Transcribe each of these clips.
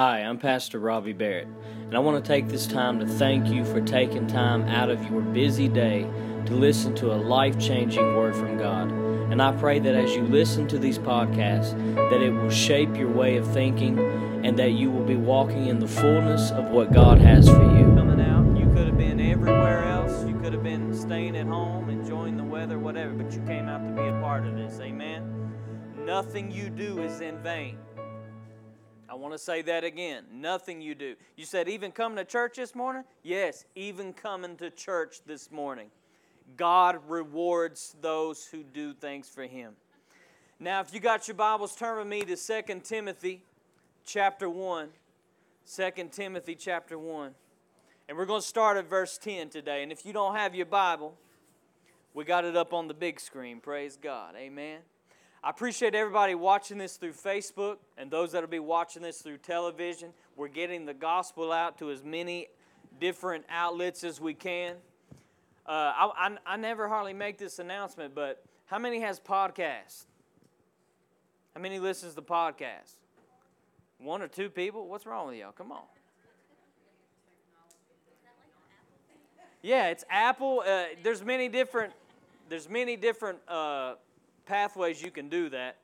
Hi, I'm Pastor Robbie Barrett, and I want to take this time to thank you for taking time out of your busy day to listen to a life changing word from God. And I pray that as you listen to these podcasts, that it will shape your way of thinking and that you will be walking in the fullness of what God has for you. Coming out, you could have been everywhere else. You could have been staying at home, enjoying the weather, whatever, but you came out to be a part of this. Amen. Nothing you do is in vain. I want to say that again. Nothing you do. You said, even coming to church this morning? Yes, even coming to church this morning. God rewards those who do things for Him. Now, if you got your Bibles, turn with me to 2 Timothy chapter 1. 2 Timothy chapter 1. And we're going to start at verse 10 today. And if you don't have your Bible, we got it up on the big screen. Praise God. Amen. I appreciate everybody watching this through Facebook and those that will be watching this through television. We're getting the gospel out to as many different outlets as we can. Uh, I, I, I never hardly make this announcement, but how many has podcasts? How many listens to podcasts? One or two people? What's wrong with y'all? Come on. Yeah, it's Apple. Uh, there's many different. There's many different uh, pathways you can do that.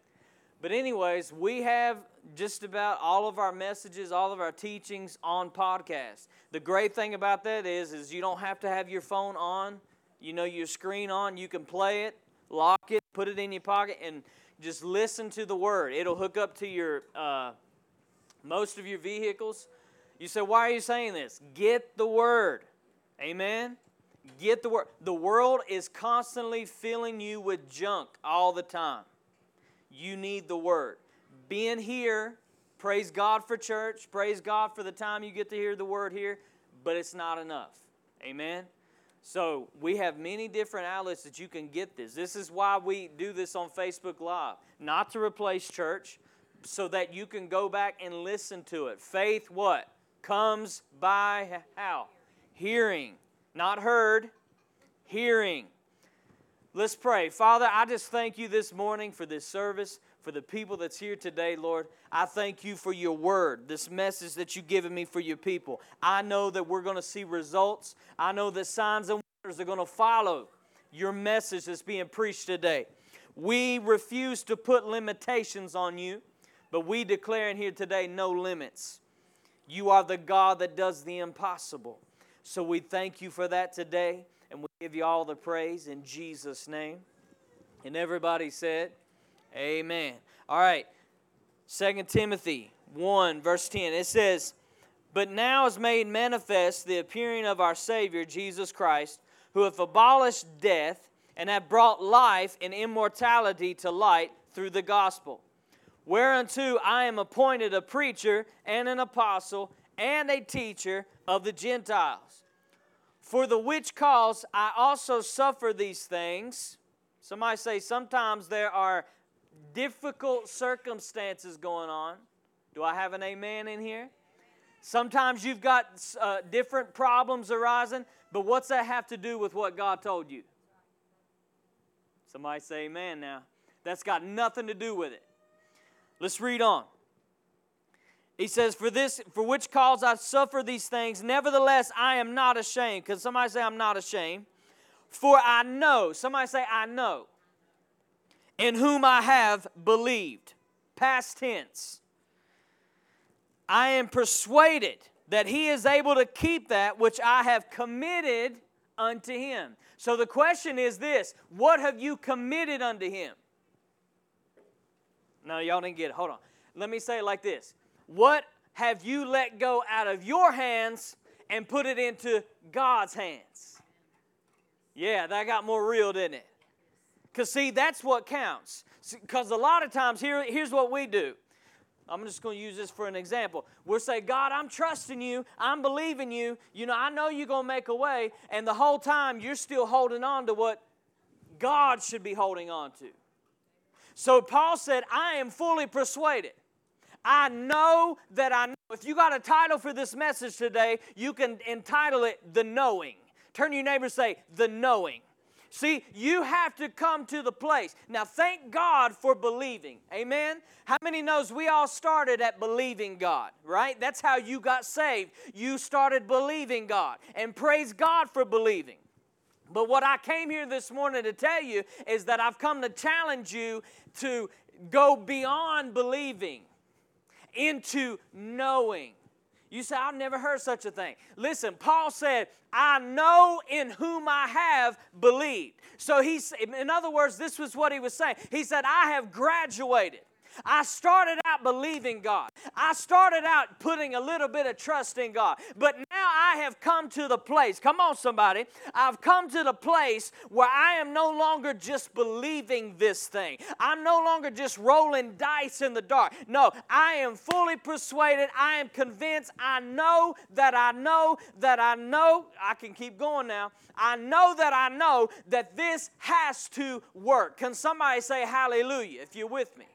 But, anyways, we have just about all of our messages, all of our teachings on podcast. The great thing about that is, is you don't have to have your phone on, you know, your screen on. You can play it, lock it, put it in your pocket, and just listen to the word. It'll hook up to your uh, most of your vehicles. You say, why are you saying this? Get the word. Amen. Get the word. The world is constantly filling you with junk all the time. You need the word. Being here, praise God for church, praise God for the time you get to hear the word here, but it's not enough. Amen. So we have many different outlets that you can get this. This is why we do this on Facebook Live, not to replace church, so that you can go back and listen to it. Faith, what? Comes by how? Hearing not heard, hearing. Let's pray. Father, I just thank you this morning for this service, for the people that's here today, Lord. I thank you for your word, this message that you've given me for your people. I know that we're going to see results. I know that signs and wonders are going to follow your message that's being preached today. We refuse to put limitations on you, but we declare in here today no limits. You are the God that does the impossible. So we thank you for that today, and we give you all the praise in Jesus' name. And everybody said, Amen. All right, Second Timothy 1, verse 10. It says, But now is made manifest the appearing of our Savior, Jesus Christ, who hath abolished death and hath brought life and immortality to light through the gospel. Whereunto I am appointed a preacher and an apostle and a teacher of the Gentiles. For the which cause I also suffer these things. Somebody say, sometimes there are difficult circumstances going on. Do I have an amen in here? Sometimes you've got uh, different problems arising, but what's that have to do with what God told you? Somebody say amen now. That's got nothing to do with it. Let's read on. He says, For this, for which cause I suffer these things, nevertheless I am not ashamed. Because somebody say, I'm not ashamed. For I know, somebody say, I know, in whom I have believed. Past tense. I am persuaded that he is able to keep that which I have committed unto him. So the question is this what have you committed unto him? No, y'all didn't get it. Hold on. Let me say it like this what have you let go out of your hands and put it into God's hands? Yeah, that got more real, didn't it? Because, see, that's what counts. Because a lot of times, here, here's what we do. I'm just going to use this for an example. We'll say, God, I'm trusting you. I'm believing you. You know, I know you're going to make a way. And the whole time, you're still holding on to what God should be holding on to. So Paul said, I am fully persuaded I know that I know. If you got a title for this message today, you can entitle it The Knowing. Turn your neighbor say, The Knowing. See, you have to come to the place. Now, thank God for believing. Amen. How many knows we all started at believing God, right? That's how you got saved. You started believing God. And praise God for believing. But what I came here this morning to tell you is that I've come to challenge you to go beyond believing into knowing. You say, I've never heard such a thing. Listen, Paul said, I know in whom I have believed. So he's, in other words, this was what he was saying. He said, I have graduated. I started out believing God. I started out putting a little bit of trust in God. But now I have come to the place, come on, somebody. I've come to the place where I am no longer just believing this thing. I'm no longer just rolling dice in the dark. No, I am fully persuaded. I am convinced. I know that I know that I know. I can keep going now. I know that I know that this has to work. Can somebody say hallelujah if you're with me?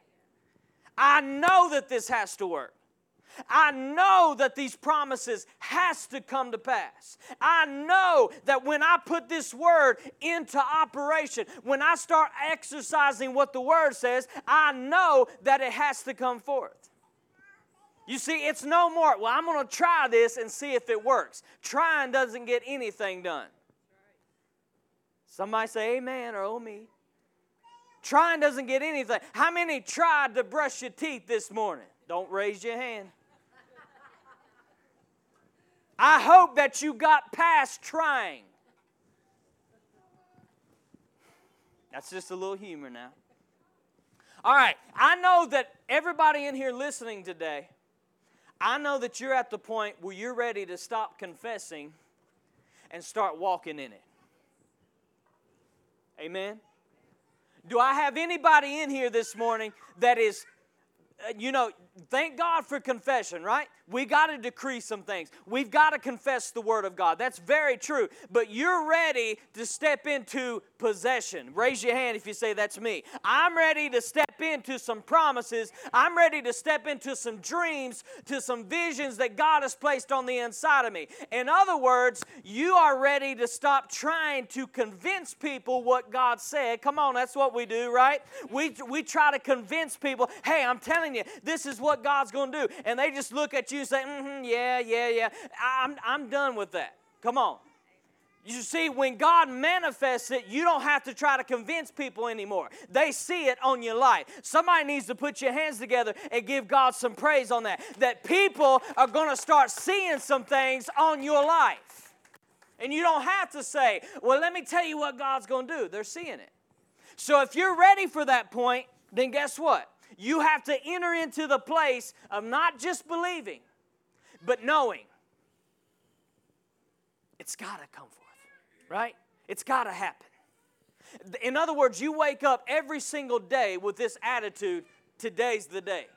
I know that this has to work. I know that these promises has to come to pass. I know that when I put this word into operation, when I start exercising what the word says, I know that it has to come forth. You see, it's no more, well, I'm going to try this and see if it works. Trying doesn't get anything done. Somebody say amen or oh me. Trying doesn't get anything. How many tried to brush your teeth this morning? Don't raise your hand. I hope that you got past trying. That's just a little humor now. All right, I know that everybody in here listening today, I know that you're at the point where you're ready to stop confessing and start walking in it. Amen. Do I have anybody in here this morning that is, uh, you know, thank God for confession, right? We got to decree some things. We've got to confess the Word of God. That's very true. But you're ready to step into possession. Raise your hand if you say, That's me. I'm ready to step into some promises. I'm ready to step into some dreams, to some visions that God has placed on the inside of me. In other words, you are ready to stop trying to convince people what God said. Come on, that's what we do, right? We, we try to convince people, Hey, I'm telling you, this is what God's going to do. And they just look at you and say, mm-hmm, yeah, yeah, yeah. I'm, I'm done with that. Come on. You see, when God manifests it, you don't have to try to convince people anymore. They see it on your life. Somebody needs to put your hands together and give God some praise on that. That people are going to start seeing some things on your life. And you don't have to say, well, let me tell you what God's going to do. They're seeing it. So if you're ready for that point, then guess what? You have to enter into the place of not just believing, but knowing. It's got to come forth, right? It's got to happen. In other words, you wake up every single day with this attitude today's the day.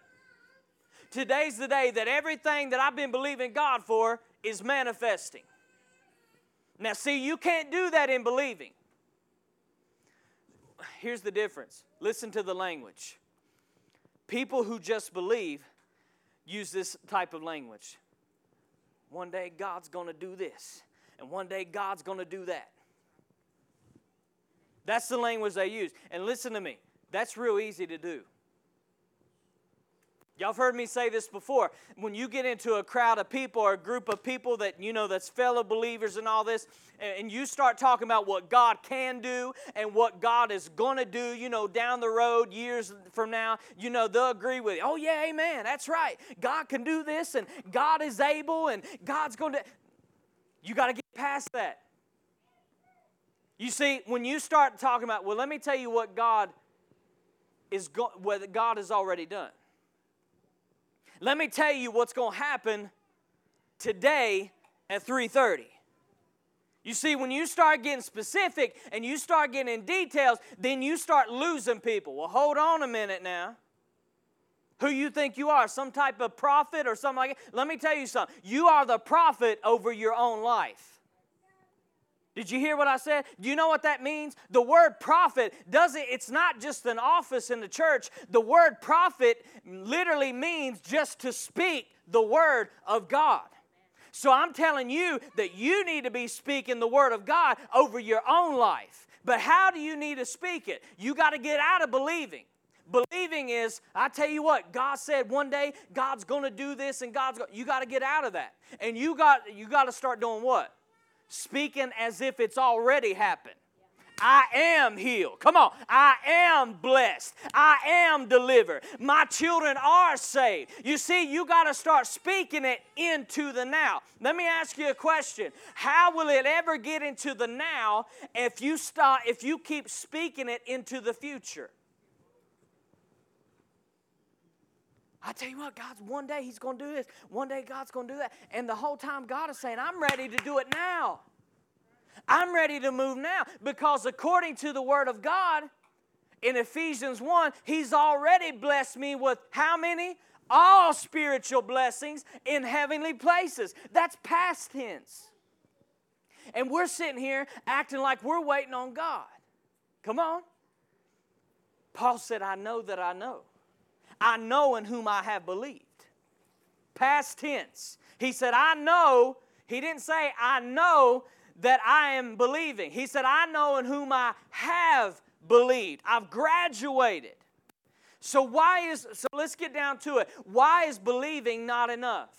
Today's the day that everything that I've been believing God for is manifesting. Now, see, you can't do that in believing. Here's the difference listen to the language. People who just believe use this type of language. One day God's going to do this, and one day God's going to do that. That's the language they use. And listen to me, that's real easy to do. Y'all have heard me say this before. When you get into a crowd of people or a group of people that you know that's fellow believers and all this, and you start talking about what God can do and what God is going to do, you know, down the road, years from now, you know, they'll agree with you. Oh, yeah, amen. That's right. God can do this and God is able and God's going to. You got to get past that. You see, when you start talking about, well, let me tell you what God is go- what God has already done. Let me tell you what's going to happen today at 3:30. You see, when you start getting specific and you start getting in details, then you start losing people. Well, hold on a minute now. Who you think you are? Some type of prophet or something like that? Let me tell you something. You are the prophet over your own life. Did you hear what I said? Do you know what that means? The word prophet doesn't, it's not just an office in the church. The word prophet literally means just to speak the word of God. So I'm telling you that you need to be speaking the word of God over your own life. But how do you need to speak it? You got to get out of believing. Believing is, I tell you what, God said one day God's going to do this and God's going you got to get out of that. And you got you got to start doing what? Speaking as if it's already happened. I am healed. Come on. I am blessed. I am delivered. My children are saved. You see, you got to start speaking it into the now. Let me ask you a question. How will it ever get into the now if you stop if you keep speaking it into the future? I tell you what, God's one day He's going to do this. One day God's going to do that. And the whole time God is saying, I'm ready to do it now. I'm ready to move now because according to the Word of God in Ephesians 1, He's already blessed me with how many? All spiritual blessings in heavenly places. That's past tense. And we're sitting here acting like we're waiting on God. Come on. Paul said, I know that I know. I know in whom I have believed. Past tense. He said, I know. He didn't say, I know that I am believing. He said, I know in whom I have believed. I've graduated. So why is so let's get down to it. Why is believing not enough?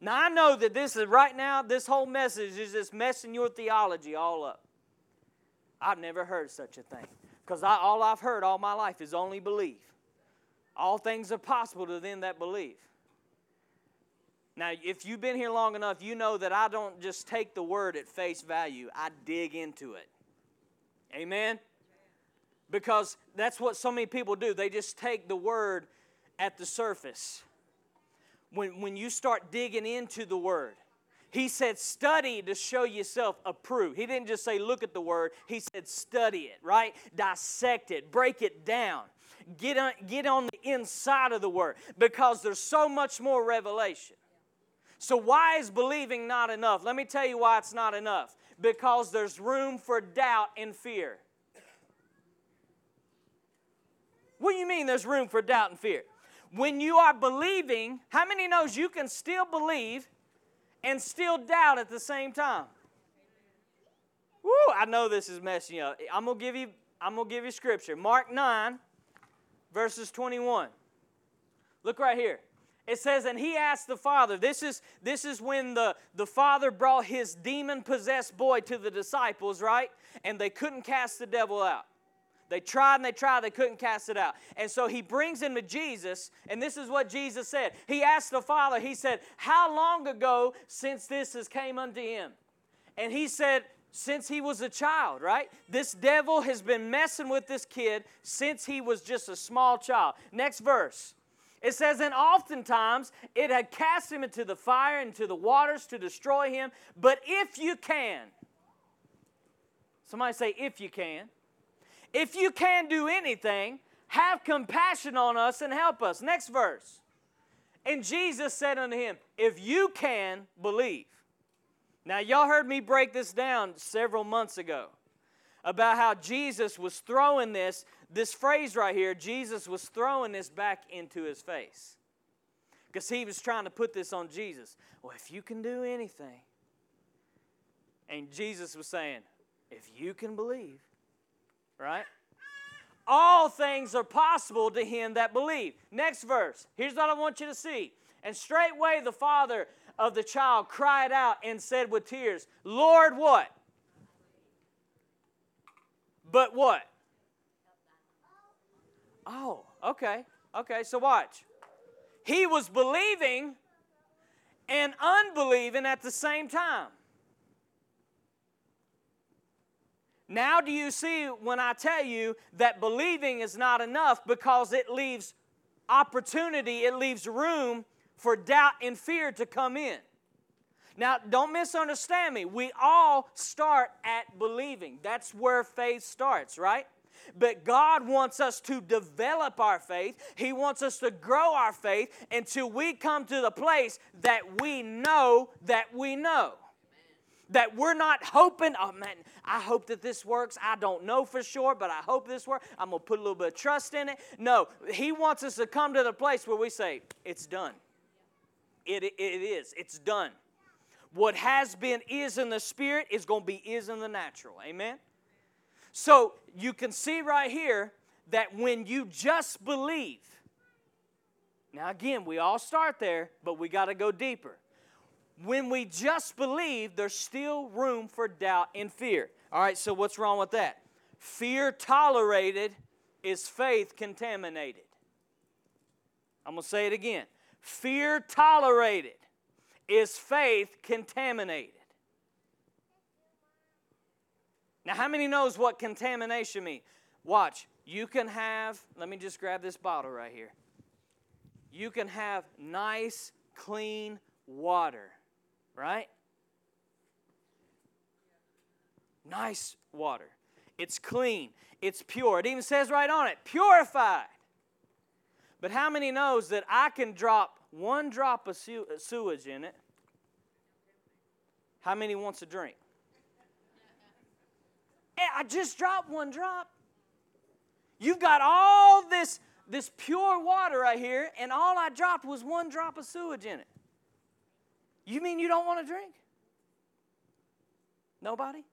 Now I know that this is right now, this whole message is just messing your theology all up. I've never heard such a thing. Because all I've heard all my life is only believe. All things are possible to them that believe. Now, if you've been here long enough, you know that I don't just take the word at face value, I dig into it. Amen? Because that's what so many people do. They just take the word at the surface. When, when you start digging into the word, he said, study to show yourself approved. He didn't just say, look at the word. He said, study it, right? Dissect it, break it down. Get on, get on the inside of the word because there's so much more revelation. So, why is believing not enough? Let me tell you why it's not enough. Because there's room for doubt and fear. What do you mean there's room for doubt and fear? When you are believing, how many knows you can still believe and still doubt at the same time? Woo, I know this is messing you up. I'm gonna give you I'm gonna give you scripture. Mark 9, verses 21. Look right here. It says, and he asked the father, this is, this is when the, the father brought his demon possessed boy to the disciples, right? And they couldn't cast the devil out. They tried and they tried, they couldn't cast it out. And so he brings him to Jesus, and this is what Jesus said. He asked the father, he said, How long ago since this has came unto him? And he said, since he was a child, right? This devil has been messing with this kid since he was just a small child. Next verse. It says, and oftentimes it had cast him into the fire, into the waters to destroy him. But if you can, somebody say, if you can, if you can do anything, have compassion on us and help us. Next verse. And Jesus said unto him, If you can believe. Now, y'all heard me break this down several months ago about how Jesus was throwing this, this phrase right here, Jesus was throwing this back into his face. Because he was trying to put this on Jesus. Well, if you can do anything. And Jesus was saying, if you can believe, right? All things are possible to him that believe. Next verse. Here's what I want you to see. And straightway the father of the child cried out and said with tears, Lord, what? But what? Oh, okay. Okay, so watch. He was believing and unbelieving at the same time. Now, do you see when I tell you that believing is not enough because it leaves opportunity, it leaves room for doubt and fear to come in? Now, don't misunderstand me. We all start at believing. That's where faith starts, right? But God wants us to develop our faith. He wants us to grow our faith until we come to the place that we know that we know. That we're not hoping, oh man, I hope that this works. I don't know for sure, but I hope this works. I'm going to put a little bit of trust in it. No, He wants us to come to the place where we say, it's done. It, it is, it's done. What has been is in the spirit is going to be is in the natural. Amen? So you can see right here that when you just believe, now again, we all start there, but we got to go deeper. When we just believe, there's still room for doubt and fear. All right, so what's wrong with that? Fear tolerated is faith contaminated. I'm going to say it again. Fear tolerated is faith contaminated. Now, how many knows what contamination means? Watch. You can have, let me just grab this bottle right here. You can have nice, clean water, right? Nice water. It's clean. It's pure. It even says right on it, purified. But how many knows that I can drop one drop of uh, sewage in it? How many wants a drink? I just dropped one drop. You've got all this, this pure water right here, and all I dropped was one drop of sewage in it. You mean you don't want to drink? Nobody?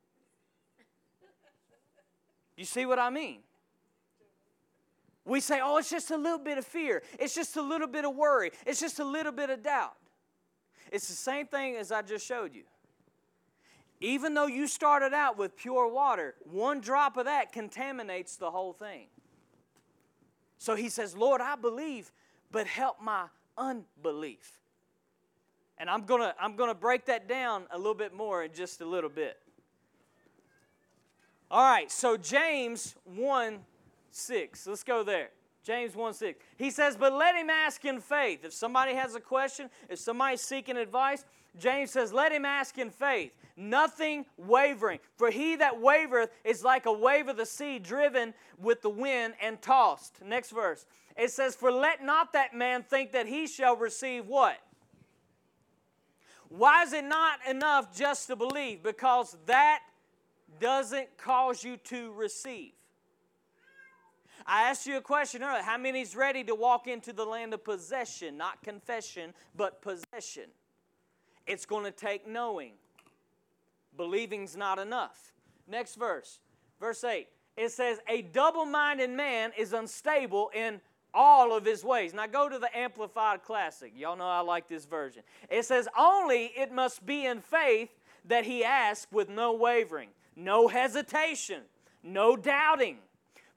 You see what I mean? We say, oh, it's just a little bit of fear. It's just a little bit of worry. It's just a little bit of doubt. It's the same thing as I just showed you. Even though you started out with pure water, one drop of that contaminates the whole thing. So he says, Lord, I believe, but help my unbelief. And I'm going to I'm going to break that down a little bit more in just a little bit. All right, so James 1 6. Let's go there. James 1 6. He says, But let him ask in faith. If somebody has a question, if somebody's seeking advice, James says, Let him ask in faith, nothing wavering. For he that wavereth is like a wave of the sea driven with the wind and tossed. Next verse. It says, For let not that man think that he shall receive what? Why is it not enough just to believe? Because that doesn't cause you to receive. I asked you a question earlier. How many is ready to walk into the land of possession? Not confession, but possession. It's going to take knowing. Believing's not enough. Next verse, verse 8. It says, A double minded man is unstable in all of his ways. Now go to the Amplified Classic. Y'all know I like this version. It says, Only it must be in faith that he asks with no wavering, no hesitation, no doubting.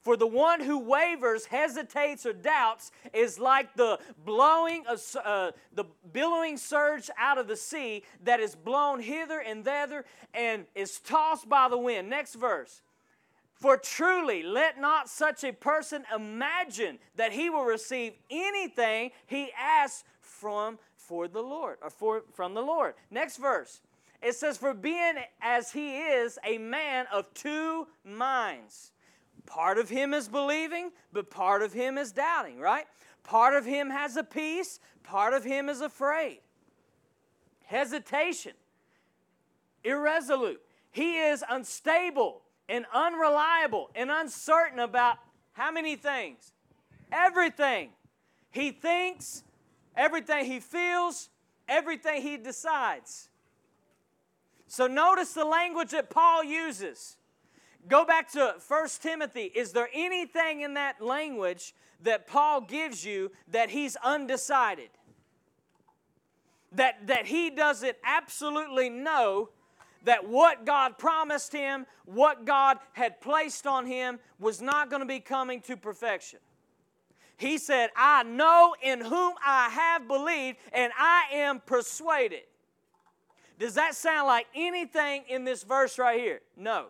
For the one who wavers, hesitates, or doubts is like the blowing, of, uh, the billowing surge out of the sea that is blown hither and thither and is tossed by the wind. Next verse. For truly, let not such a person imagine that he will receive anything he asks from for the Lord or for, from the Lord. Next verse. It says, For being as he is a man of two minds. Part of him is believing, but part of him is doubting, right? Part of him has a peace, part of him is afraid. Hesitation, irresolute. He is unstable and unreliable and uncertain about how many things? Everything. He thinks, everything he feels, everything he decides. So notice the language that Paul uses. Go back to 1 Timothy. Is there anything in that language that Paul gives you that he's undecided? That, that he doesn't absolutely know that what God promised him, what God had placed on him, was not going to be coming to perfection. He said, I know in whom I have believed, and I am persuaded. Does that sound like anything in this verse right here? No.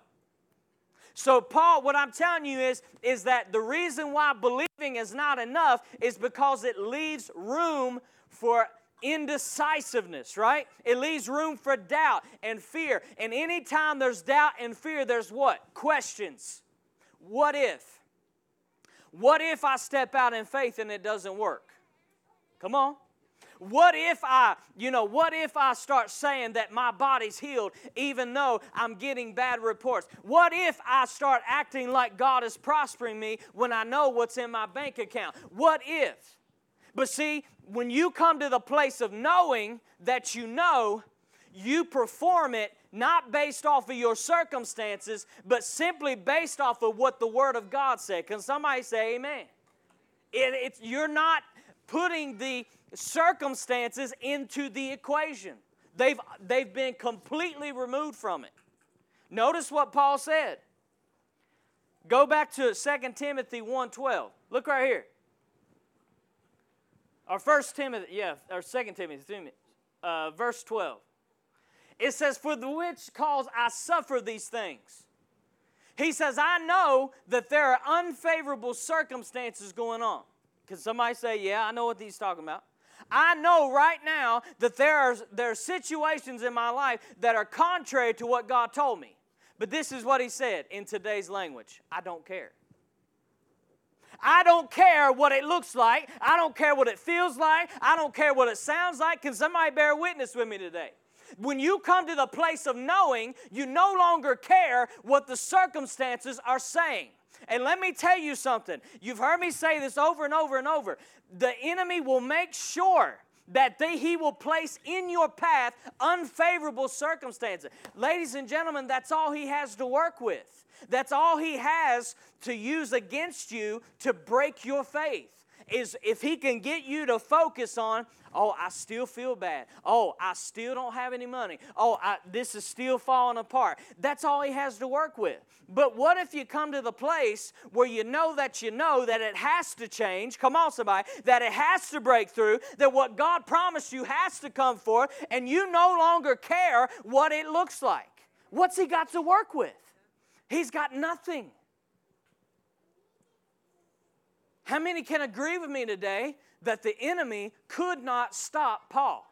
So, Paul, what I'm telling you is, is that the reason why believing is not enough is because it leaves room for indecisiveness, right? It leaves room for doubt and fear. And anytime there's doubt and fear, there's what? Questions. What if? What if I step out in faith and it doesn't work? Come on. What if I, you know, what if I start saying that my body's healed even though I'm getting bad reports? What if I start acting like God is prospering me when I know what's in my bank account? What if? But see, when you come to the place of knowing that you know, you perform it not based off of your circumstances, but simply based off of what the Word of God said. Can somebody say amen? It, it's, you're not putting the circumstances into the equation. They've, they've been completely removed from it. Notice what Paul said. Go back to 2 Timothy 1.12. Look right here. Or 1 Timothy, yeah, or 2 Timothy, uh, verse 12. It says, For the which cause I suffer these things. He says, I know that there are unfavorable circumstances going on. Can somebody say, Yeah, I know what he's talking about? I know right now that there are, there are situations in my life that are contrary to what God told me. But this is what he said in today's language I don't care. I don't care what it looks like. I don't care what it feels like. I don't care what it sounds like. Can somebody bear witness with me today? When you come to the place of knowing, you no longer care what the circumstances are saying. And let me tell you something. You've heard me say this over and over and over. The enemy will make sure that they, he will place in your path unfavorable circumstances. Ladies and gentlemen, that's all he has to work with. That's all he has to use against you to break your faith is if he can get you to focus on, oh, I still feel bad. Oh, I still don't have any money. Oh, I, this is still falling apart. That's all he has to work with. But what if you come to the place where you know that you know that it has to change? Come on, somebody. That it has to break through, that what God promised you has to come forth, and you no longer care what it looks like. What's he got to work with? He's got nothing. How many can agree with me today that the enemy could not stop Paul?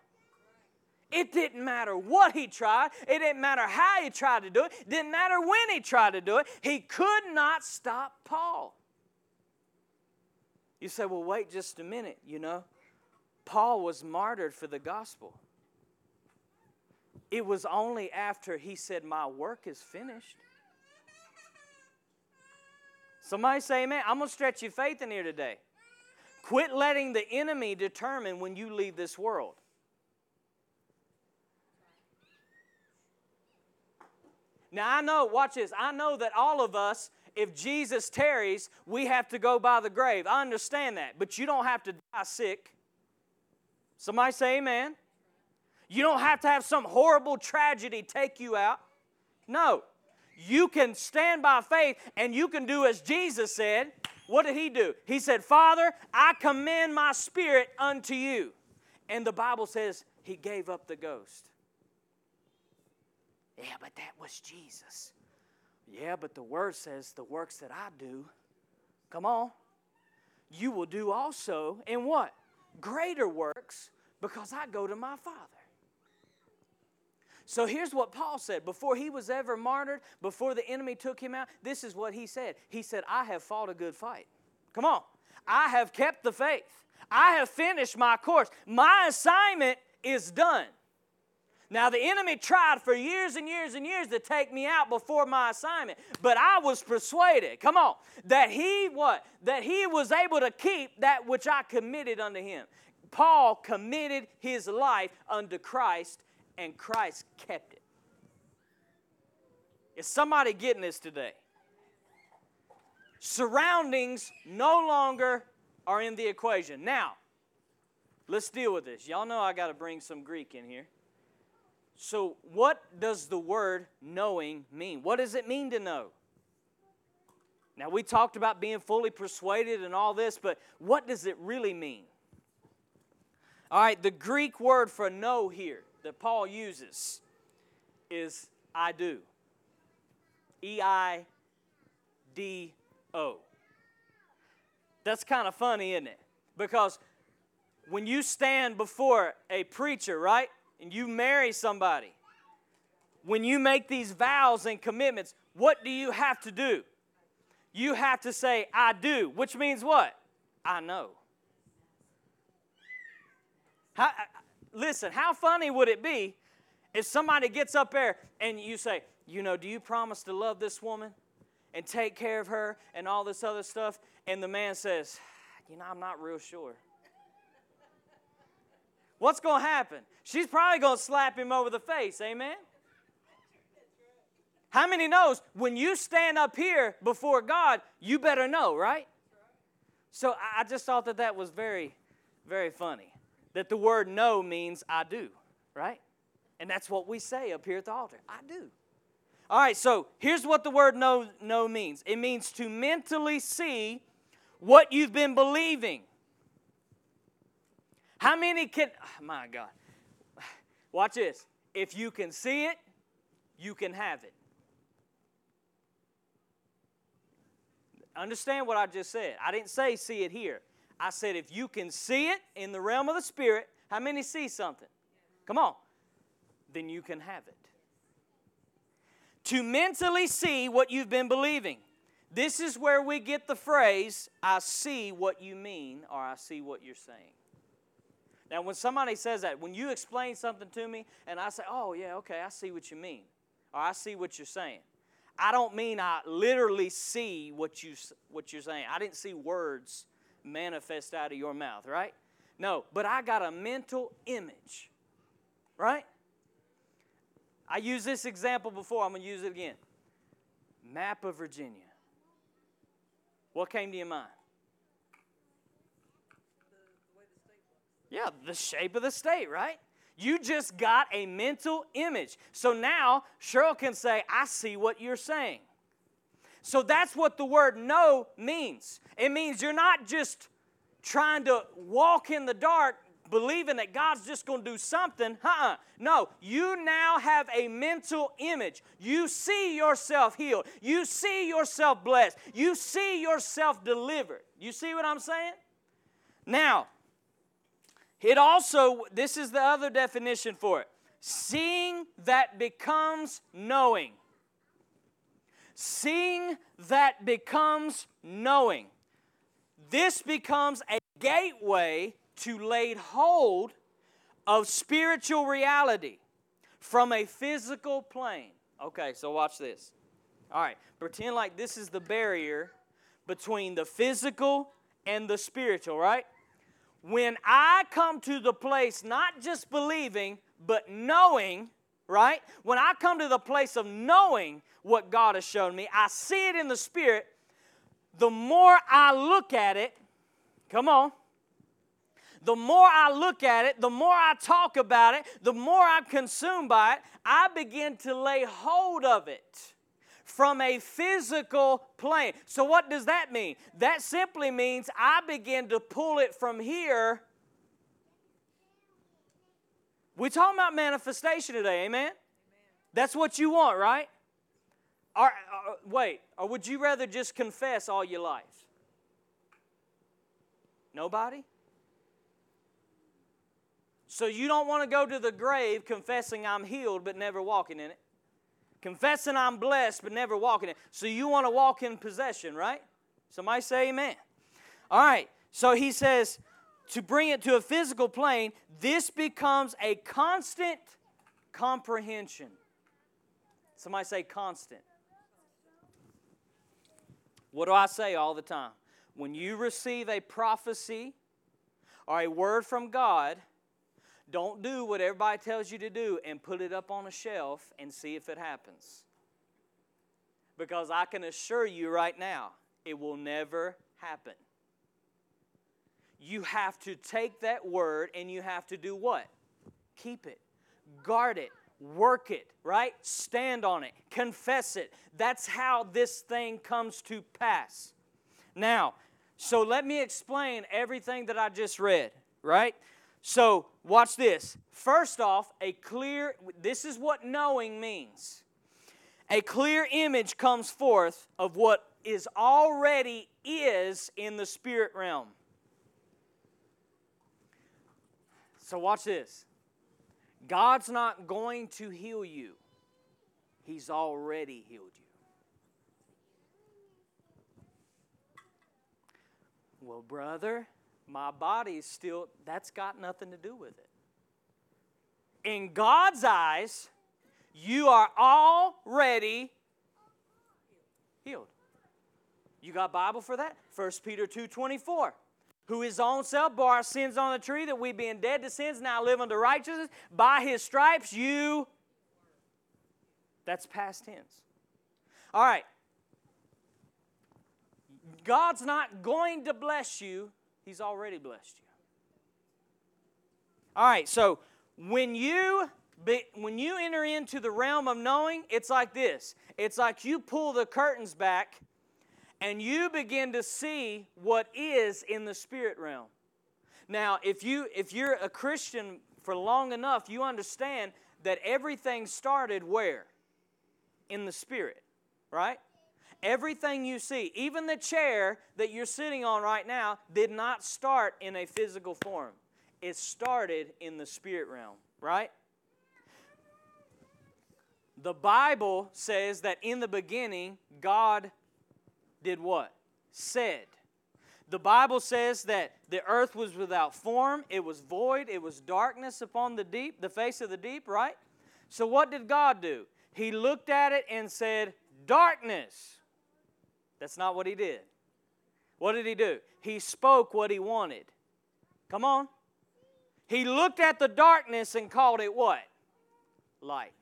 It didn't matter what he tried. It didn't matter how he tried to do it. It didn't matter when he tried to do it. He could not stop Paul. You say, well, wait just a minute, you know. Paul was martyred for the gospel. It was only after he said, My work is finished. Somebody say amen. I'm going to stretch your faith in here today. Quit letting the enemy determine when you leave this world. Now, I know, watch this. I know that all of us, if Jesus tarries, we have to go by the grave. I understand that. But you don't have to die sick. Somebody say amen. You don't have to have some horrible tragedy take you out. No you can stand by faith and you can do as Jesus said. What did he do? He said, Father, I commend my spirit unto you. And the Bible says he gave up the ghost. Yeah, but that was Jesus. Yeah, but the word says the works that I do, come on, you will do also in what? Greater works because I go to my Father. So here's what Paul said before he was ever martyred, before the enemy took him out. This is what he said. He said, I have fought a good fight. Come on. I have kept the faith. I have finished my course. My assignment is done. Now, the enemy tried for years and years and years to take me out before my assignment, but I was persuaded, come on, that he what? That he was able to keep that which I committed unto him. Paul committed his life unto Christ and Christ kept it. Is somebody getting this today? Surroundings no longer are in the equation. Now, let's deal with this. Y'all know I got to bring some Greek in here. So, what does the word knowing mean? What does it mean to know? Now, we talked about being fully persuaded and all this, but what does it really mean? All right, the Greek word for know here that Paul uses is I do. E I D O. That's kind of funny, isn't it? Because when you stand before a preacher, right, and you marry somebody, when you make these vows and commitments, what do you have to do? You have to say, I do, which means what? I know. How, listen, how funny would it be if somebody gets up there and you say, you know, do you promise to love this woman and take care of her and all this other stuff? And the man says, you know, I'm not real sure. what's going to happen? She's probably going to slap him over the face. Amen? How many knows when you stand up here before God, you better know, right? So I just thought that that was very, very funny. That the word no means I do, right? And that's what we say up here at the altar. I do. All right, so here's what the word no, no means it means to mentally see what you've been believing. How many can, oh my God, watch this. If you can see it, you can have it. Understand what I just said. I didn't say see it here. I said if you can see it in the realm of the Spirit, how many see something? Come on. Then you can have it. To mentally see what you've been believing. This is where we get the phrase, I see what you mean, or I see what you're saying. Now, when somebody says that, when you explain something to me and I say, oh, yeah, okay, I see what you mean, or I see what you're saying, I don't mean I literally see what, you, what you're saying. I didn't see words manifest out of your mouth, right? No, but I got a mental image, right? I used this example before, I'm going to use it again. Map of Virginia. What came to your mind? Yeah, the shape of the state, right? You just got a mental image. So now Cheryl can say, I see what you're saying. So that's what the word know means. It means you're not just trying to walk in the dark believing that God's just going to do something. Uh-uh. No, you now have a mental image. You see yourself healed. You see yourself blessed. You see yourself delivered. You see what I'm saying? Now, it also, this is the other definition for it seeing that becomes knowing. Seeing that becomes knowing. This becomes a gateway to lay hold of spiritual reality from a physical plane. Okay, so watch this. All right, pretend like this is the barrier between the physical and the spiritual, right? when I come to the place not just believing, but knowing, right? When I come to the place of knowing what God has shown me, I see it in the Spirit. The more I look at it, come on, the more I look at it, the more I talk about it, the more I'm consumed by it, I begin to lay hold of it from a physical plane. So, what does that mean? That simply means I begin to pull it from here. We're talking about manifestation today, amen? amen. That's what you want, right? Or, uh, wait, or would you rather just confess all your life? Nobody? So you don't want to go to the grave confessing I'm healed but never walking in it? Confessing I'm blessed, but never walking in it. So you want to walk in possession, right? Somebody say amen. All right. So he says, to bring it to a physical plane, this becomes a constant comprehension. Somebody say constant. What do I say all the time? When you receive a prophecy or a word from God, don't do what everybody tells you to do and put it up on a shelf and see if it happens. Because I can assure you right now, it will never happen. You have to take that word and you have to do what? Keep it, guard it, work it, right? Stand on it, confess it. That's how this thing comes to pass. Now, so let me explain everything that I just read, right? So, watch this. First off, a clear, this is what knowing means. A clear image comes forth of what is already is in the spirit realm. So, watch this. God's not going to heal you, He's already healed you. Well, brother, my body is still, that's got nothing to do with it. In God's eyes, you are already healed. You got Bible for that? 1 Peter 2:24. Who his own self bore our sins on the tree, that we being dead to sins now live unto righteousness. By his stripes you. That's past tense. All right. God's not going to bless you, he's already blessed you. All right, so when you be, when you enter into the realm of knowing, it's like this. It's like you pull the curtains back and you begin to see what is in the spirit realm. Now, if you if you're a Christian for long enough, you understand that everything started where? In the spirit, right? Everything you see, even the chair that you're sitting on right now, did not start in a physical form. It started in the spirit realm, right? The Bible says that in the beginning, God did what? Said. The Bible says that the earth was without form, it was void, it was darkness upon the deep, the face of the deep, right? So what did God do? He looked at it and said, Darkness. That's not what he did. What did he do? He spoke what he wanted. Come on. He looked at the darkness and called it what? Light.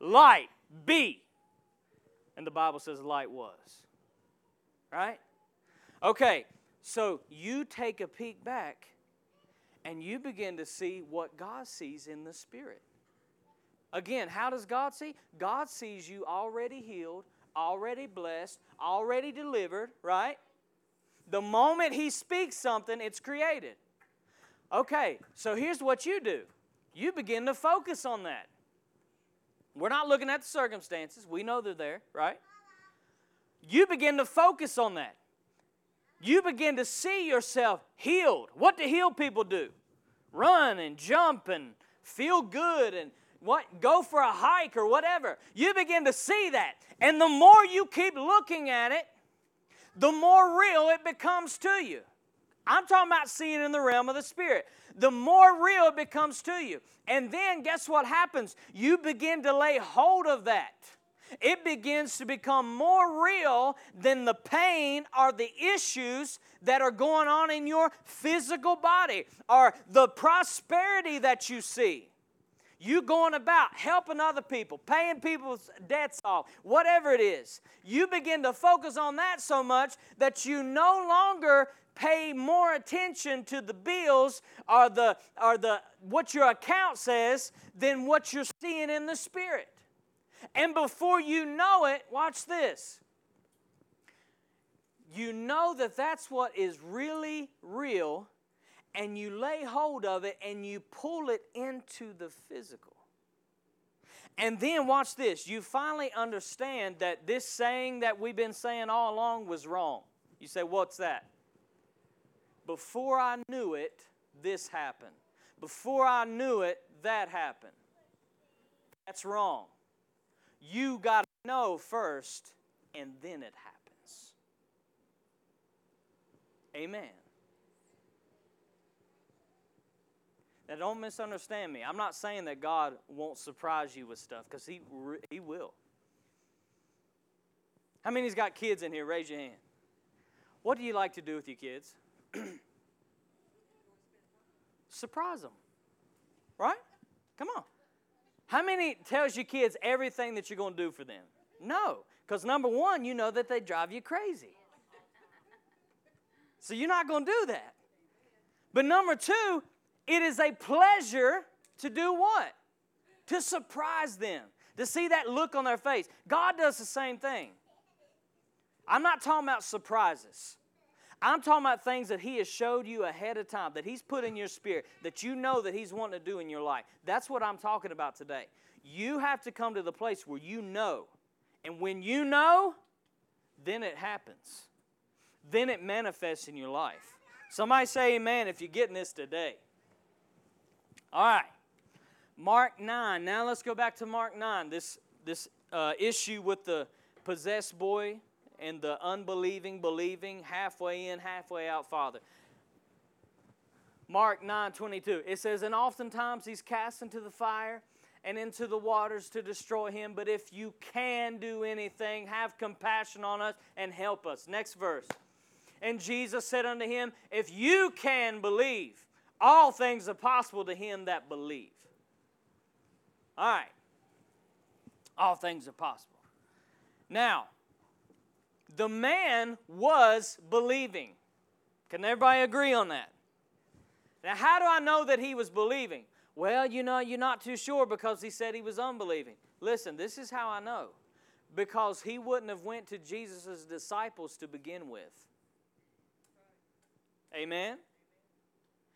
Light, be. And the Bible says light was. Right? Okay, so you take a peek back and you begin to see what God sees in the Spirit. Again, how does God see? God sees you already healed, already blessed, already delivered, right? The moment He speaks something, it's created. Okay, so here's what you do you begin to focus on that. We're not looking at the circumstances, we know they're there, right? You begin to focus on that. You begin to see yourself healed. What do healed people do? Run and jump and feel good and what go for a hike or whatever. You begin to see that. And the more you keep looking at it, the more real it becomes to you. I'm talking about seeing in the realm of the Spirit. The more real it becomes to you. And then guess what happens? You begin to lay hold of that. It begins to become more real than the pain or the issues that are going on in your physical body or the prosperity that you see. You going about helping other people, paying people's debts off, whatever it is. You begin to focus on that so much that you no longer pay more attention to the bills or the or the what your account says than what you're seeing in the spirit. And before you know it, watch this. You know that that's what is really real and you lay hold of it and you pull it into the physical. And then watch this. You finally understand that this saying that we've been saying all along was wrong. You say, What's that? Before I knew it, this happened. Before I knew it, that happened. That's wrong. You got to know first, and then it happens. Amen. Now, don't misunderstand me. I'm not saying that God won't surprise you with stuff, because he, he will. How many's got kids in here? Raise your hand. What do you like to do with your kids? Surprise them. Right? Come on. How many tells your kids everything that you're going to do for them? No. Because number one, you know that they drive you crazy. So you're not going to do that. But number two, it is a pleasure to do what? To surprise them, to see that look on their face. God does the same thing. I'm not talking about surprises. I'm talking about things that He has showed you ahead of time, that He's put in your spirit, that you know that He's wanting to do in your life. That's what I'm talking about today. You have to come to the place where you know. And when you know, then it happens. Then it manifests in your life. Somebody say amen if you're getting this today. All right. Mark 9. Now let's go back to Mark 9. This, this uh, issue with the possessed boy and the unbelieving believing, halfway in, halfway out father. Mark 9 22. It says, And oftentimes he's cast into the fire and into the waters to destroy him. But if you can do anything, have compassion on us and help us. Next verse. And Jesus said unto him, If you can believe, all things are possible to him that believe. All right. All things are possible. Now, the man was believing. Can everybody agree on that? Now, how do I know that he was believing? Well, you know, you're not too sure because he said he was unbelieving. Listen, this is how I know. Because he wouldn't have went to Jesus' disciples to begin with. Amen?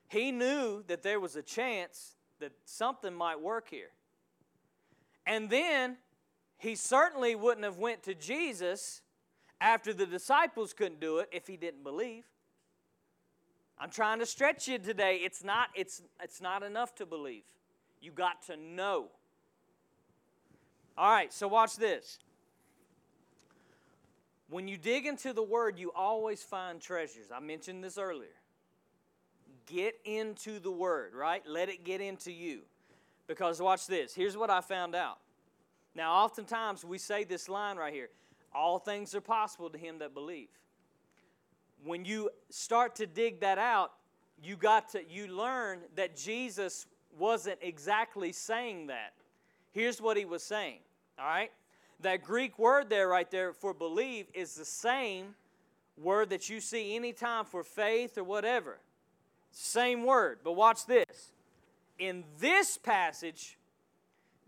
He knew that there was a chance that something might work here. And then he certainly wouldn't have went to Jesus after the disciples couldn't do it if he didn't believe. I'm trying to stretch you today. It's not, it's, it's not enough to believe. You got to know. All right, so watch this. When you dig into the Word, you always find treasures. I mentioned this earlier. Get into the Word, right? Let it get into you. Because watch this. Here's what I found out. Now, oftentimes we say this line right here all things are possible to him that believe when you start to dig that out, you got to you learn that Jesus wasn't exactly saying that. Here's what he was saying. All right? That Greek word there right there for believe is the same word that you see anytime for faith or whatever. Same word. But watch this. In this passage,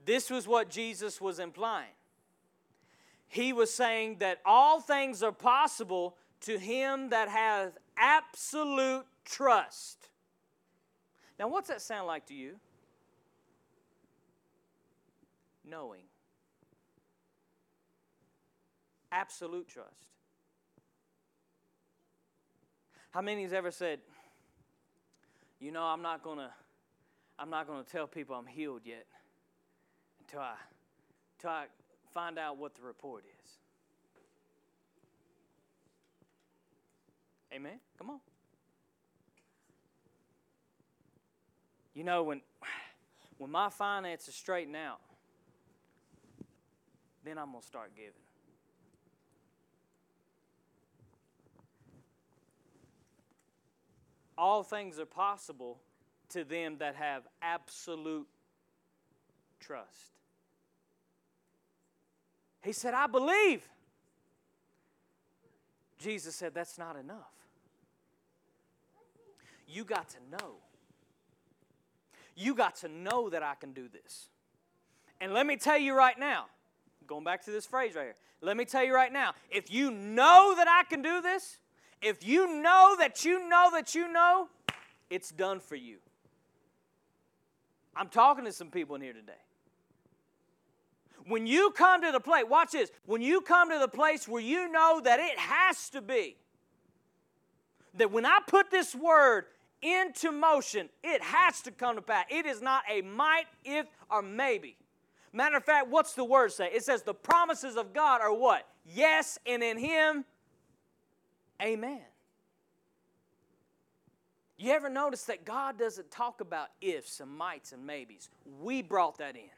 this was what Jesus was implying. He was saying that all things are possible to him that has absolute trust. Now, what's that sound like to you? Knowing. Absolute trust. How many has ever said, you know, I'm not gonna, I'm not gonna tell people I'm healed yet until I, until I find out what the report is. Amen. Come on. You know, when, when my finances straighten out, then I'm going to start giving. All things are possible to them that have absolute trust. He said, I believe. Jesus said, That's not enough. You got to know. You got to know that I can do this. And let me tell you right now, going back to this phrase right here, let me tell you right now, if you know that I can do this, if you know that you know that you know, it's done for you. I'm talking to some people in here today. When you come to the place, watch this, when you come to the place where you know that it has to be, that when I put this word into motion, it has to come to pass. It is not a might, if, or maybe. Matter of fact, what's the word say? It says the promises of God are what? Yes, and in Him, amen. You ever notice that God doesn't talk about ifs and mights and maybes? We brought that in.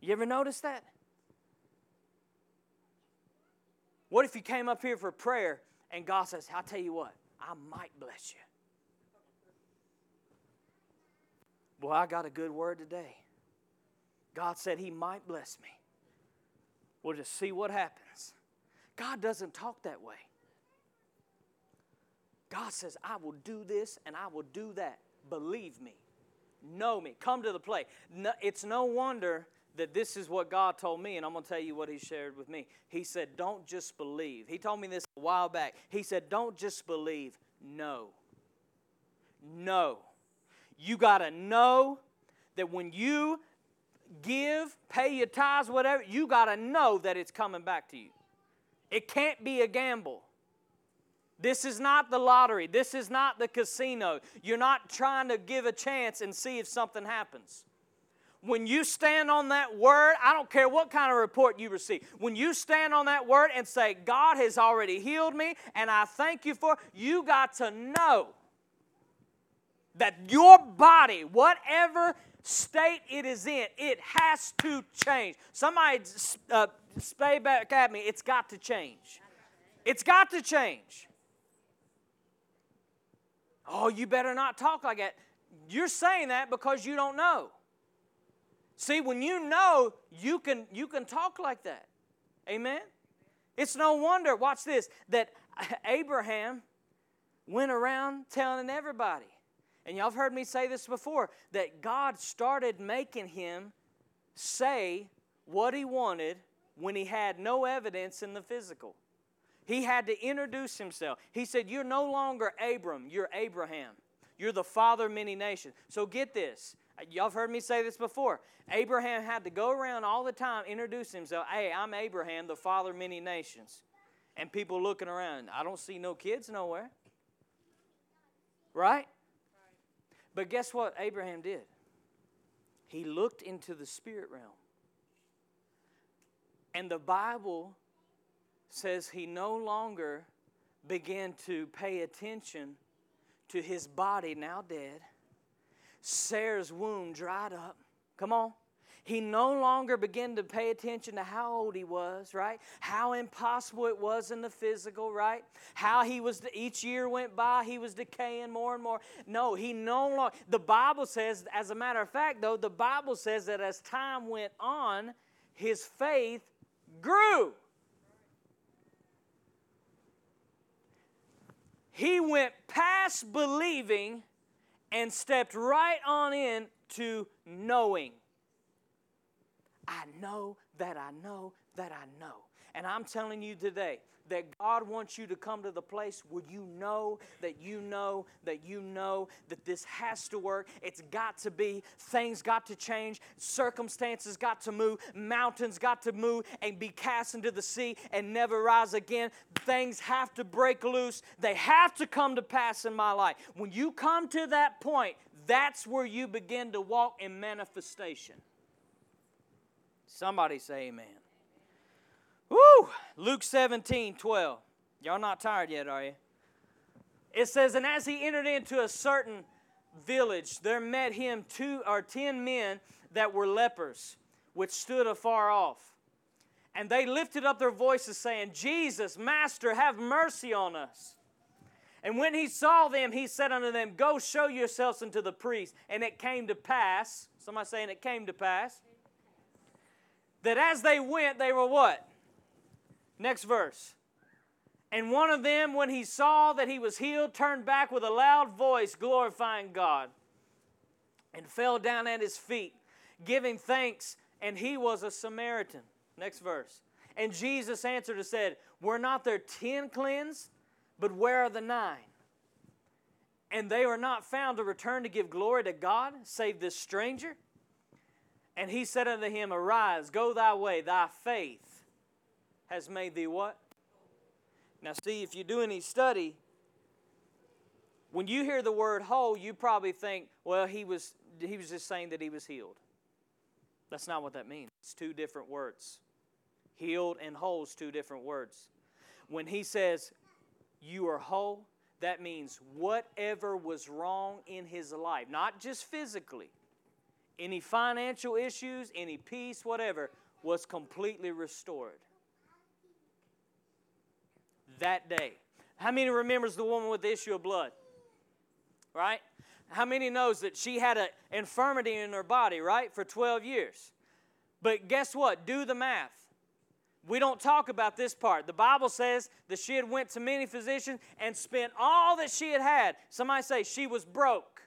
You ever notice that? What if you came up here for prayer and God says, I'll tell you what, I might bless you. Boy, I got a good word today. God said He might bless me. We'll just see what happens. God doesn't talk that way. God says, I will do this and I will do that. Believe me. Know me. Come to the plate. No, it's no wonder that this is what God told me, and I'm going to tell you what He shared with me. He said, Don't just believe. He told me this a while back. He said, Don't just believe, know. Know. You got to know that when you give, pay your tithes, whatever, you got to know that it's coming back to you. It can't be a gamble. This is not the lottery. This is not the casino. You're not trying to give a chance and see if something happens. When you stand on that word, I don't care what kind of report you receive. When you stand on that word and say, God has already healed me and I thank you for, you got to know that your body, whatever state it is in, it has to change. Somebody uh, spay back at me, it's got to change. It's got to change. Oh, you better not talk like that. You're saying that because you don't know. See, when you know, you can you can talk like that. Amen. It's no wonder, watch this, that Abraham went around telling everybody. And y'all have heard me say this before that God started making him say what he wanted when he had no evidence in the physical. He had to introduce himself. He said, You're no longer Abram, you're Abraham. You're the father of many nations. So get this. Y'all have heard me say this before. Abraham had to go around all the time, introduce himself. Hey, I'm Abraham, the father of many nations. And people looking around. I don't see no kids nowhere. Right? But guess what Abraham did? He looked into the spirit realm. And the Bible says he no longer began to pay attention to his body now dead. Sarah's womb dried up. Come on. He no longer began to pay attention to how old he was, right? How impossible it was in the physical, right? How he was, each year went by, he was decaying more and more. No, he no longer, the Bible says, as a matter of fact, though, the Bible says that as time went on, his faith grew. He went past believing and stepped right on in to knowing. I know that I know that I know. And I'm telling you today that God wants you to come to the place where you know that you know that you know that this has to work. It's got to be. Things got to change. Circumstances got to move. Mountains got to move and be cast into the sea and never rise again. Things have to break loose. They have to come to pass in my life. When you come to that point, that's where you begin to walk in manifestation. Somebody say amen. Woo! Luke 17, 12. Y'all not tired yet, are you? It says, And as he entered into a certain village, there met him two or ten men that were lepers, which stood afar off. And they lifted up their voices, saying, Jesus, Master, have mercy on us. And when he saw them, he said unto them, Go show yourselves unto the priest. And it came to pass, somebody saying it came to pass, that as they went, they were what? Next verse. And one of them, when he saw that he was healed, turned back with a loud voice, glorifying God, and fell down at his feet, giving thanks, and he was a Samaritan. Next verse. And Jesus answered and said, Were not there ten cleansed? But where are the nine? And they were not found to return to give glory to God, save this stranger. And he said unto him, Arise, go thy way, thy faith has made thee what? Now, see, if you do any study, when you hear the word whole, you probably think, well, he was, he was just saying that he was healed. That's not what that means. It's two different words. Healed and whole is two different words. When he says, you are whole, that means whatever was wrong in his life, not just physically, any financial issues, any peace, whatever, was completely restored that day. How many remembers the woman with the issue of blood? Right? How many knows that she had an infirmity in her body, right, for 12 years? But guess what? Do the math. We don't talk about this part. The Bible says that she had went to many physicians and spent all that she had had. Somebody say she was broke.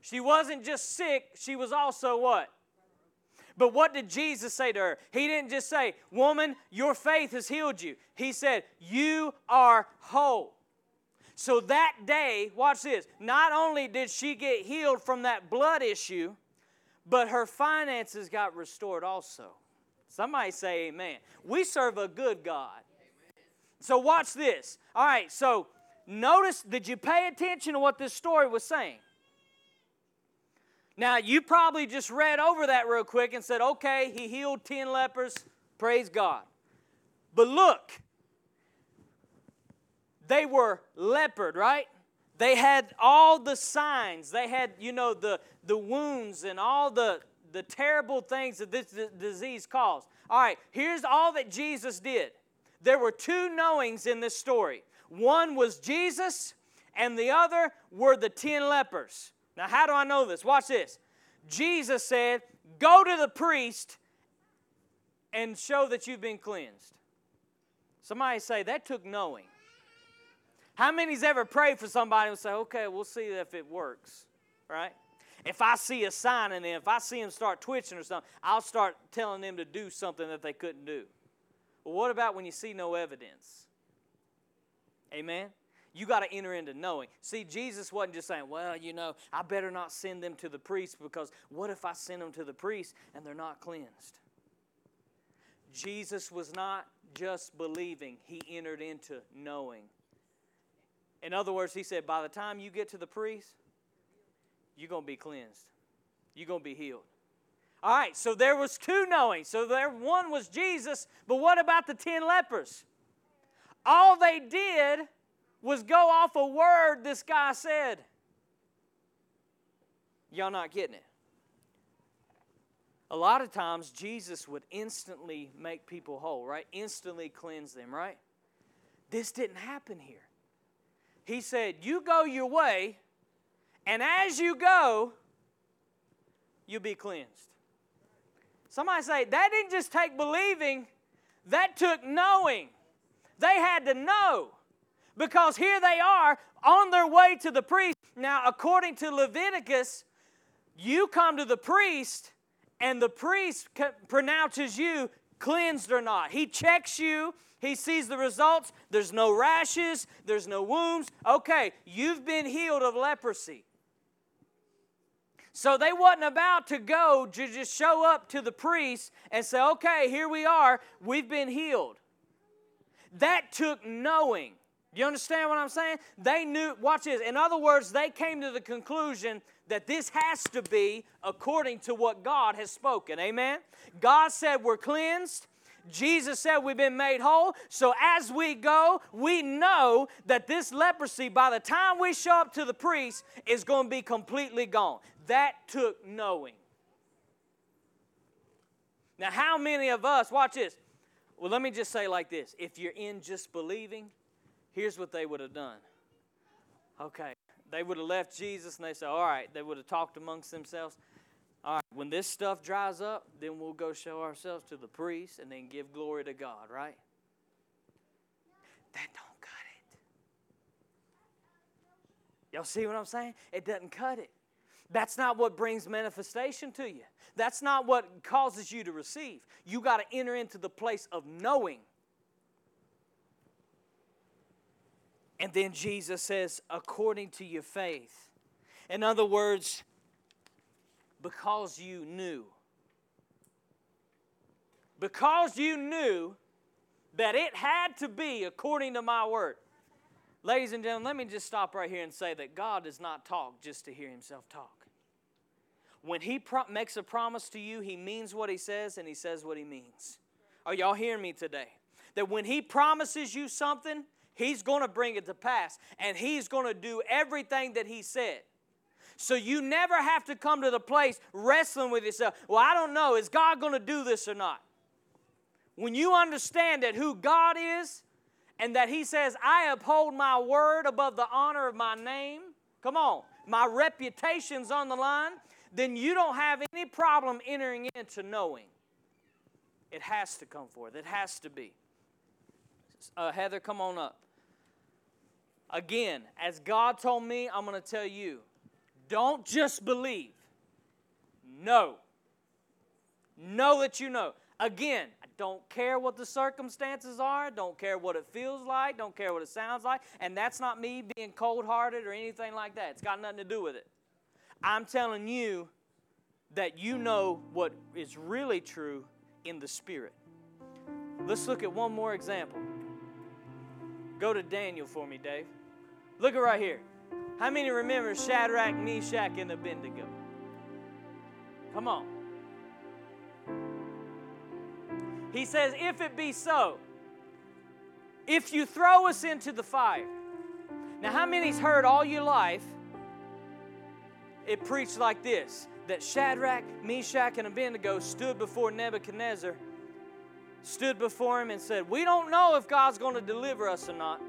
She wasn't just sick, she was also what? But what did Jesus say to her? He didn't just say, Woman, your faith has healed you. He said, You are whole. So that day, watch this, not only did she get healed from that blood issue, but her finances got restored also. Somebody say amen. We serve a good God. So watch this. All right, so notice, did you pay attention to what this story was saying? Now, you probably just read over that real quick and said, okay, he healed 10 lepers, praise God. But look, they were leopard, right? They had all the signs. They had, you know, the, the wounds and all the, the terrible things that this disease caused. All right, here's all that Jesus did. There were two knowings in this story. One was Jesus, and the other were the ten lepers. Now, how do I know this? Watch this. Jesus said, Go to the priest and show that you've been cleansed. Somebody say, That took knowing. How many's ever prayed for somebody and say, Okay, we'll see if it works, right? If I see a sign in them, if I see them start twitching or something, I'll start telling them to do something that they couldn't do. Well, what about when you see no evidence? Amen? You got to enter into knowing. See, Jesus wasn't just saying, well, you know, I better not send them to the priest because what if I send them to the priest and they're not cleansed? Jesus was not just believing, he entered into knowing. In other words, he said, by the time you get to the priest, you're going to be cleansed. You're going to be healed. All right, so there was two knowing. So there one was Jesus, but what about the 10 lepers? All they did was go off a word this guy said. Y'all not getting it. A lot of times Jesus would instantly make people whole, right? Instantly cleanse them, right? This didn't happen here. He said, You go your way, and as you go, you'll be cleansed. Somebody say, That didn't just take believing, that took knowing. They had to know because here they are on their way to the priest. Now, according to Leviticus, you come to the priest, and the priest pronounces you cleansed or not. He checks you, he sees the results. There's no rashes, there's no wounds. Okay, you've been healed of leprosy. So they wasn't about to go to just show up to the priest and say, okay, here we are, we've been healed. That took knowing. Do you understand what I'm saying? They knew, watch this. In other words, they came to the conclusion that this has to be according to what God has spoken. Amen? God said we're cleansed. Jesus said we've been made whole. So as we go, we know that this leprosy, by the time we show up to the priest, is going to be completely gone. That took knowing. Now, how many of us, watch this. Well, let me just say like this if you're in just believing, here's what they would have done. Okay, they would have left Jesus and they said, All right, they would have talked amongst themselves. All right, when this stuff dries up, then we'll go show ourselves to the priest and then give glory to God, right? That don't cut it. Y'all see what I'm saying? It doesn't cut it. That's not what brings manifestation to you. That's not what causes you to receive. You got to enter into the place of knowing And then Jesus says, according to your faith. In other words, because you knew. Because you knew that it had to be according to my word. Ladies and gentlemen, let me just stop right here and say that God does not talk just to hear himself talk. When he pro- makes a promise to you, he means what he says and he says what he means. Are y'all hearing me today? That when he promises you something, He's going to bring it to pass, and He's going to do everything that He said. So you never have to come to the place wrestling with yourself. Well, I don't know. Is God going to do this or not? When you understand that who God is and that He says, I uphold my word above the honor of my name, come on, my reputation's on the line, then you don't have any problem entering into knowing. It has to come forth, it has to be. Uh, Heather, come on up. Again, as God told me, I'm going to tell you don't just believe, know. Know that you know. Again, I don't care what the circumstances are, don't care what it feels like, don't care what it sounds like, and that's not me being cold hearted or anything like that. It's got nothing to do with it. I'm telling you that you know what is really true in the Spirit. Let's look at one more example. Go to Daniel for me, Dave. Look at right here. How many remember Shadrach, Meshach, and Abednego? Come on. He says, If it be so, if you throw us into the fire. Now, how many's heard all your life it preached like this that Shadrach, Meshach, and Abednego stood before Nebuchadnezzar, stood before him, and said, We don't know if God's going to deliver us or not.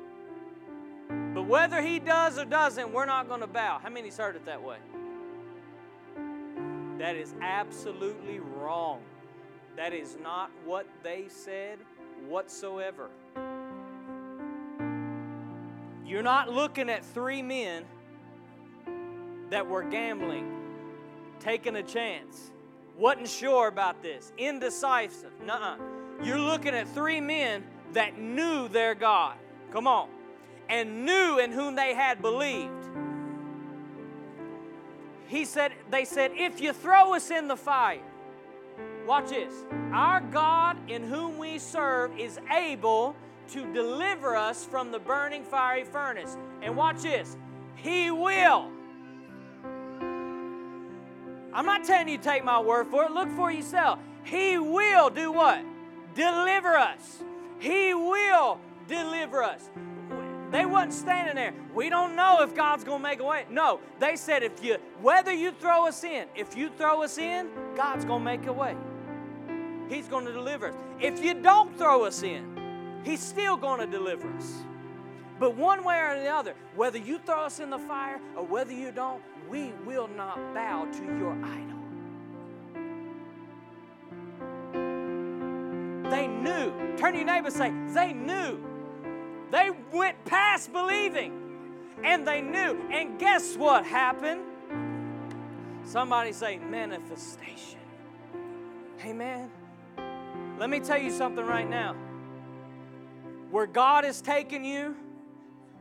But whether he does or doesn't, we're not going to bow. How many's heard it that way? That is absolutely wrong. That is not what they said whatsoever. You're not looking at three men that were gambling, taking a chance, wasn't sure about this, indecisive. Nuh You're looking at three men that knew their God. Come on. And knew in whom they had believed. He said, they said, if you throw us in the fire, watch this. Our God in whom we serve is able to deliver us from the burning fiery furnace. And watch this. He will. I'm not telling you take my word for it. Look for yourself. He will do what? Deliver us. He will deliver us. They wasn't standing there. We don't know if God's going to make a way. No, they said if you whether you throw us in, if you throw us in, God's going to make a way. He's going to deliver us. If you don't throw us in, he's still going to deliver us. But one way or the other, whether you throw us in the fire or whether you don't, we will not bow to your idol. They knew. Turn to your neighbor and say, they knew they went past believing and they knew. And guess what happened? Somebody say manifestation. Amen. Let me tell you something right now. Where God is taking you,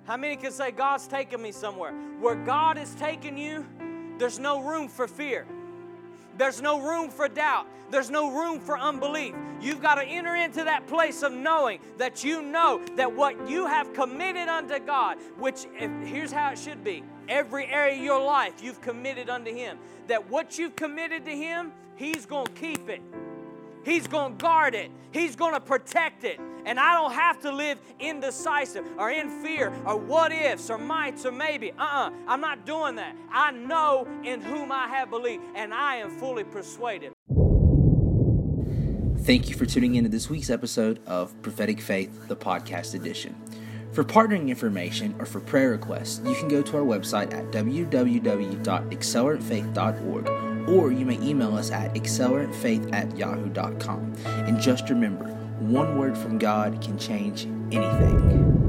how many can say, God's taking me somewhere? Where God is taking you, there's no room for fear. There's no room for doubt. There's no room for unbelief. You've got to enter into that place of knowing that you know that what you have committed unto God, which if, here's how it should be every area of your life you've committed unto Him, that what you've committed to Him, He's going to keep it. He's going to guard it. He's going to protect it. And I don't have to live indecisive or in fear or what ifs or mights or maybe. Uh uh-uh, uh. i am not doing that. I know in whom I have believed, and I am fully persuaded. Thank you for tuning into this week's episode of Prophetic Faith, the podcast edition. For partnering information or for prayer requests, you can go to our website at www.acceleratefaith.org or you may email us at acceleratefaith at yahoo.com. And just remember, one word from God can change anything.